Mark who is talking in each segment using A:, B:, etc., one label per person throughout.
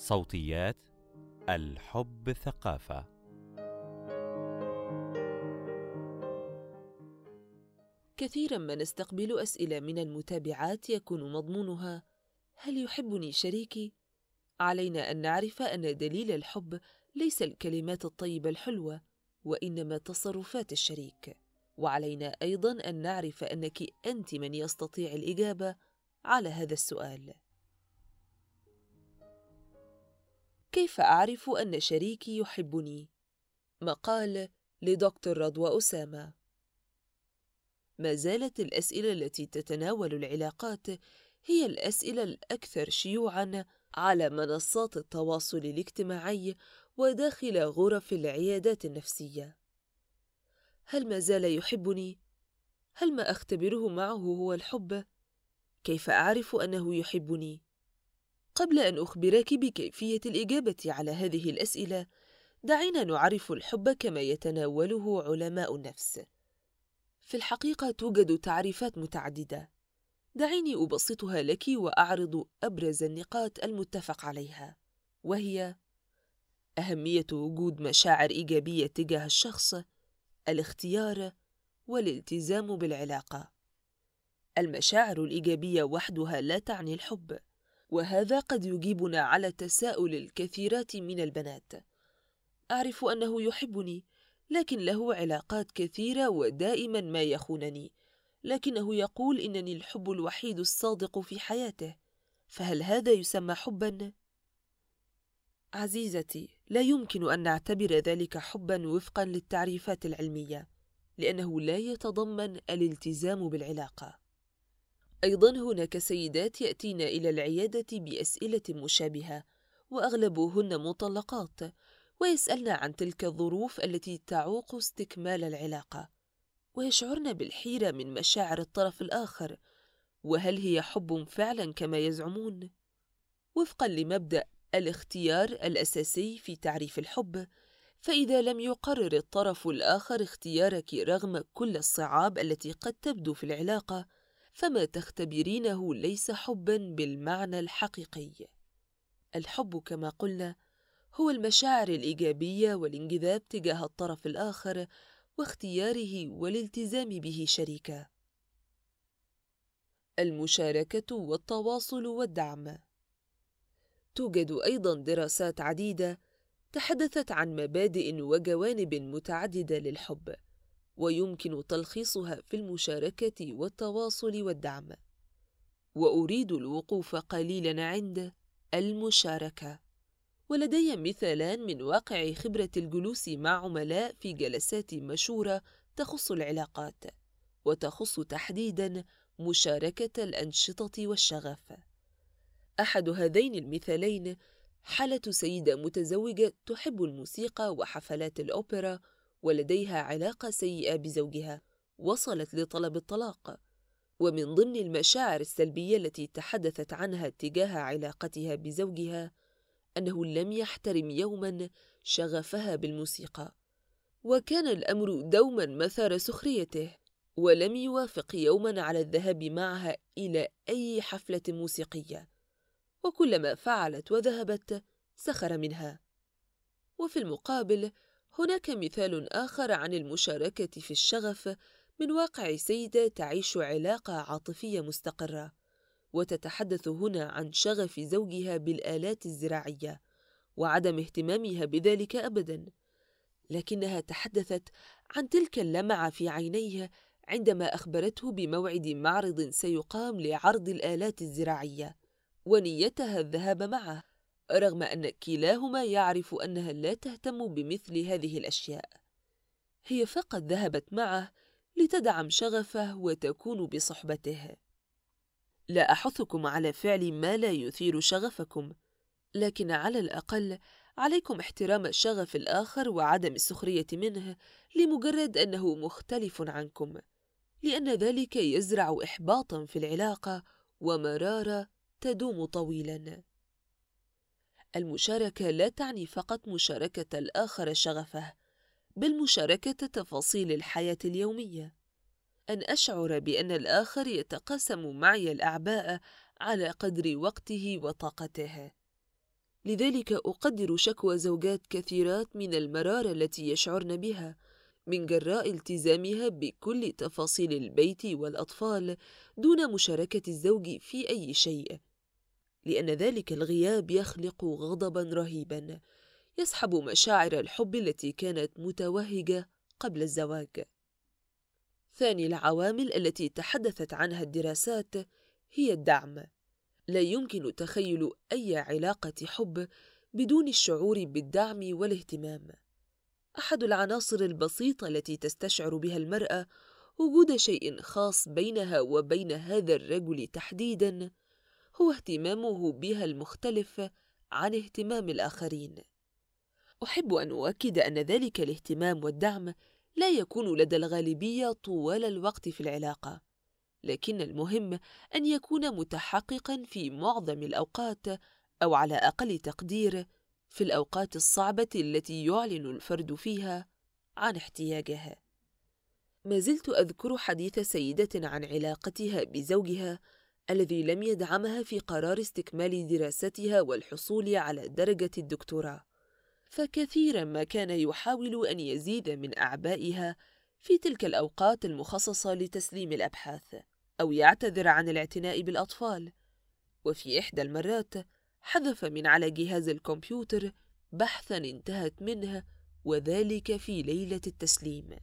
A: صوتيات الحب ثقافة.
B: كثيرا ما نستقبل أسئلة من المتابعات يكون مضمونها هل يحبني شريكي؟ علينا أن نعرف أن دليل الحب ليس الكلمات الطيبة الحلوة وإنما تصرفات الشريك. وعلينا أيضا أن نعرف أنك أنت من يستطيع الإجابة على هذا السؤال. كيف أعرف أن شريكي يحبني؟ مقال لدكتور رضوى أسامة ما زالت الأسئلة التي تتناول العلاقات هي الأسئلة الأكثر شيوعًا على منصات التواصل الاجتماعي وداخل غرف العيادات النفسية. هل ما زال يحبني؟ هل ما أختبره معه هو الحب؟ كيف أعرف أنه يحبني؟ قبل أن أخبرك بكيفية الإجابة على هذه الأسئلة، دعينا نعرف الحب كما يتناوله علماء النفس. في الحقيقة توجد تعريفات متعددة. دعيني أبسطها لك وأعرض أبرز النقاط المتفق عليها، وهي: أهمية وجود مشاعر إيجابية تجاه الشخص، الاختيار، والالتزام بالعلاقة. المشاعر الإيجابية وحدها لا تعني الحب، وهذا قد يجيبنا على تساؤل الكثيرات من البنات. أعرف أنه يحبني، لكن له علاقات كثيرة ودائما ما يخونني، لكنه يقول إنني الحب الوحيد الصادق في حياته، فهل هذا يسمى حبا؟ عزيزتي، لا يمكن أن نعتبر ذلك حبا وفقا للتعريفات العلمية، لأنه لا يتضمن الالتزام بالعلاقة. أيضا هناك سيدات يأتين إلى العيادة بأسئلة مشابهة، وأغلبهن مطلقات، ويسألن عن تلك الظروف التي تعوق استكمال العلاقة، ويشعرن بالحيرة من مشاعر الطرف الآخر، وهل هي حب فعلا كما يزعمون؟ وفقا لمبدأ الاختيار الأساسي في تعريف الحب، فإذا لم يقرر الطرف الآخر اختيارك رغم كل الصعاب التي قد تبدو في العلاقة، فما تختبرينه ليس حبا بالمعنى الحقيقي. الحب كما قلنا هو المشاعر الإيجابية والانجذاب تجاه الطرف الآخر واختياره والالتزام به شريكا. المشاركة والتواصل والدعم توجد أيضا دراسات عديدة تحدثت عن مبادئ وجوانب متعددة للحب، ويمكن تلخيصها في المشاركة والتواصل والدعم. وأريد الوقوف قليلا عند المشاركة. ولدي مثالان من واقع خبرة الجلوس مع عملاء في جلسات مشورة تخص العلاقات، وتخص تحديدا مشاركة الأنشطة والشغف. أحد هذين المثالين حالة سيدة متزوجة تحب الموسيقى وحفلات الأوبرا ولديها علاقة سيئة بزوجها وصلت لطلب الطلاق. ومن ضمن المشاعر السلبية التي تحدثت عنها تجاه علاقتها بزوجها أنه لم يحترم يوما شغفها بالموسيقى. وكان الأمر دوما مثار سخريته ولم يوافق يوما على الذهاب معها إلى أي حفلة موسيقية. وكلما فعلت وذهبت سخر منها. وفي المقابل هناك مثال آخر عن المشاركة في الشغف من واقع سيدة تعيش علاقة عاطفية مستقرة وتتحدث هنا عن شغف زوجها بالآلات الزراعية وعدم اهتمامها بذلك أبدا لكنها تحدثت عن تلك اللمعة في عينيه عندما أخبرته بموعد معرض سيقام لعرض الآلات الزراعية ونيتها الذهاب معه. رغم أن كلاهما يعرف أنها لا تهتم بمثل هذه الأشياء. هي فقط ذهبت معه لتدعم شغفه وتكون بصحبته. لا أحثكم على فعل ما لا يثير شغفكم لكن على الأقل عليكم احترام شغف الآخر وعدم السخرية منه لمجرد أنه مختلف عنكم لأن ذلك يزرع إحباطا في العلاقة ومرارة تدوم طويلا. المشاركة لا تعني فقط مشاركة الآخر شغفه بل مشاركة تفاصيل الحياة اليومية. أن أشعر بأن الآخر يتقاسم معي الأعباء على قدر وقته وطاقته. لذلك أقدر شكوى زوجات كثيرات من المرارة التي يشعرن بها من جراء التزامها بكل تفاصيل البيت والأطفال دون مشاركة الزوج في أي شيء. لأن ذلك الغياب يخلق غضبا رهيبا يسحب مشاعر الحب التي كانت متوهجة قبل الزواج. ثاني العوامل التي تحدثت عنها الدراسات هي الدعم. لا يمكن تخيل أي علاقة حب بدون الشعور بالدعم والاهتمام. أحد العناصر البسيطة التي تستشعر بها المرأة وجود شيء خاص بينها وبين هذا الرجل تحديداً هو اهتمامه بها المختلف عن اهتمام الآخرين. أحب أن أؤكد أن ذلك الاهتمام والدعم لا يكون لدى الغالبية طوال الوقت في العلاقة، لكن المهم أن يكون متحققًا في معظم الأوقات أو على أقل تقدير في الأوقات الصعبة التي يعلن الفرد فيها عن احتياجها. ما زلت أذكر حديث سيدة عن علاقتها بزوجها الذي لم يدعمها في قرار استكمال دراستها والحصول على درجة الدكتوراه، فكثيرا ما كان يحاول أن يزيد من أعبائها في تلك الأوقات المخصصة لتسليم الأبحاث، أو يعتذر عن الاعتناء بالأطفال، وفي إحدى المرات حذف من على جهاز الكمبيوتر بحثا انتهت منه وذلك في ليلة التسليم.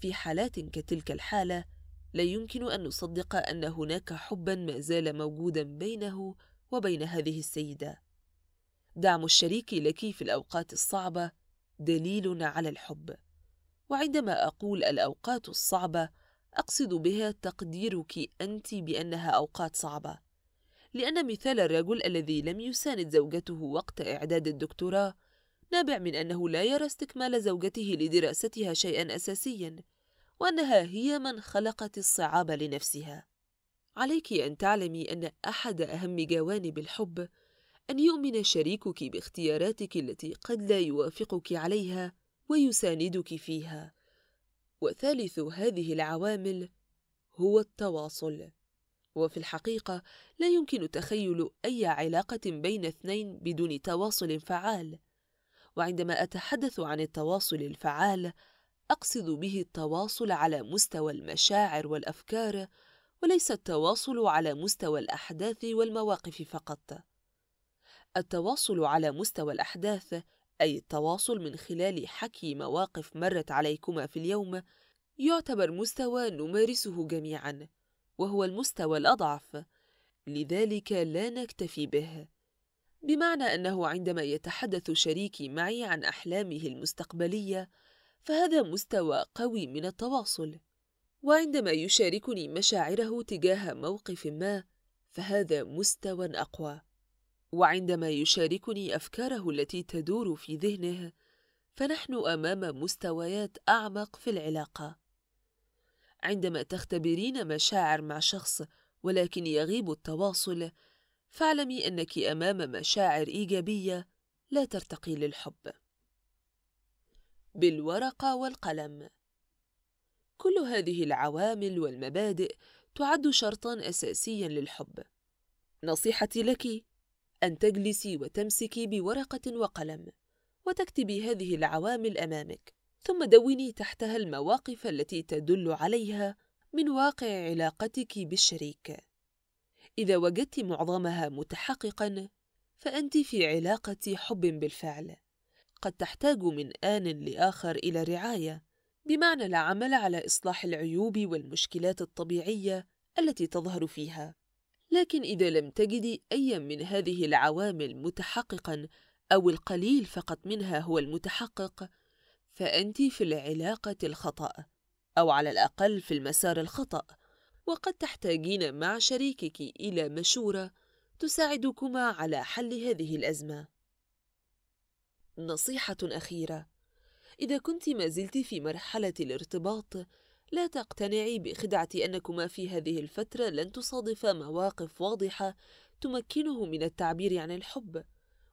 B: في حالات كتلك الحالة لا يمكن أن نصدق أن هناك حبا ما زال موجودا بينه وبين هذه السيدة. دعم الشريك لك في الأوقات الصعبة دليل على الحب. وعندما أقول الأوقات الصعبة أقصد بها تقديرك أنت بأنها أوقات صعبة. لأن مثال الرجل الذي لم يساند زوجته وقت إعداد الدكتوراه نابع من أنه لا يرى استكمال زوجته لدراستها شيئا أساسيا وأنها هي من خلقت الصعاب لنفسها. عليك أن تعلمي أن أحد أهم جوانب الحب أن يؤمن شريكك باختياراتك التي قد لا يوافقك عليها ويساندك فيها. وثالث هذه العوامل هو التواصل. وفي الحقيقة لا يمكن تخيل أي علاقة بين اثنين بدون تواصل فعال. وعندما أتحدث عن التواصل الفعال أقصد به التواصل على مستوى المشاعر والأفكار وليس التواصل على مستوى الأحداث والمواقف فقط. التواصل على مستوى الأحداث أي التواصل من خلال حكي مواقف مرت عليكما في اليوم يعتبر مستوى نمارسه جميعاً وهو المستوى الأضعف. لذلك لا نكتفي به. بمعنى أنه عندما يتحدث شريكي معي عن أحلامه المستقبلية فهذا مستوى قوي من التواصل. وعندما يشاركني مشاعره تجاه موقف ما فهذا مستوى أقوى. وعندما يشاركني أفكاره التي تدور في ذهنه فنحن أمام مستويات أعمق في العلاقة. عندما تختبرين مشاعر مع شخص ولكن يغيب التواصل فاعلمي أنك أمام مشاعر إيجابية لا ترتقي للحب. بالورقه والقلم. كل هذه العوامل والمبادئ تعد شرطا اساسيا للحب. نصيحتي لك أن تجلسي وتمسكي بورقة وقلم وتكتبي هذه العوامل أمامك ثم دوني تحتها المواقف التي تدل عليها من واقع علاقتك بالشريك. إذا وجدت معظمها متحققا فأنت في علاقة حب بالفعل. قد تحتاج من آن لآخر إلى رعاية بمعنى العمل على إصلاح العيوب والمشكلات الطبيعية التي تظهر فيها. لكن إذا لم تجدي أي من هذه العوامل متحققا أو القليل فقط منها هو المتحقق فأنت في العلاقة الخطأ أو على الأقل في المسار الخطأ وقد تحتاجين مع شريكك إلى مشورة تساعدكما على حل هذه الأزمة. نصيحة أخيرة. إذا كنت ما زلت في مرحلة الارتباط لا تقتنعي بخدعة أنكما في هذه الفترة لن تصادفا مواقف واضحة تمكنه من التعبير عن الحب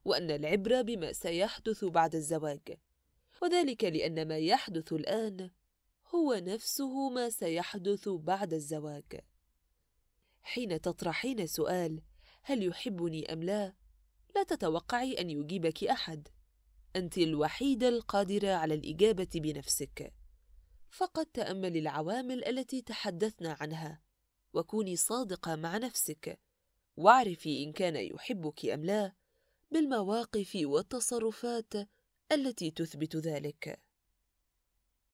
B: وأن العبرة بما سيحدث بعد الزواج. وذلك لأن ما يحدث الآن هو نفسه ما سيحدث بعد الزواج. حين تطرحين سؤال هل يحبني أم لا؟ لا تتوقعي أن يجيبك أحد. أنت الوحيدة القادرة على الإجابة بنفسك. فقط تأملي العوامل التي تحدثنا عنها وكوني صادقة مع نفسك. واعرفي إن كان يحبك أم لا بالمواقف والتصرفات التي تثبت ذلك.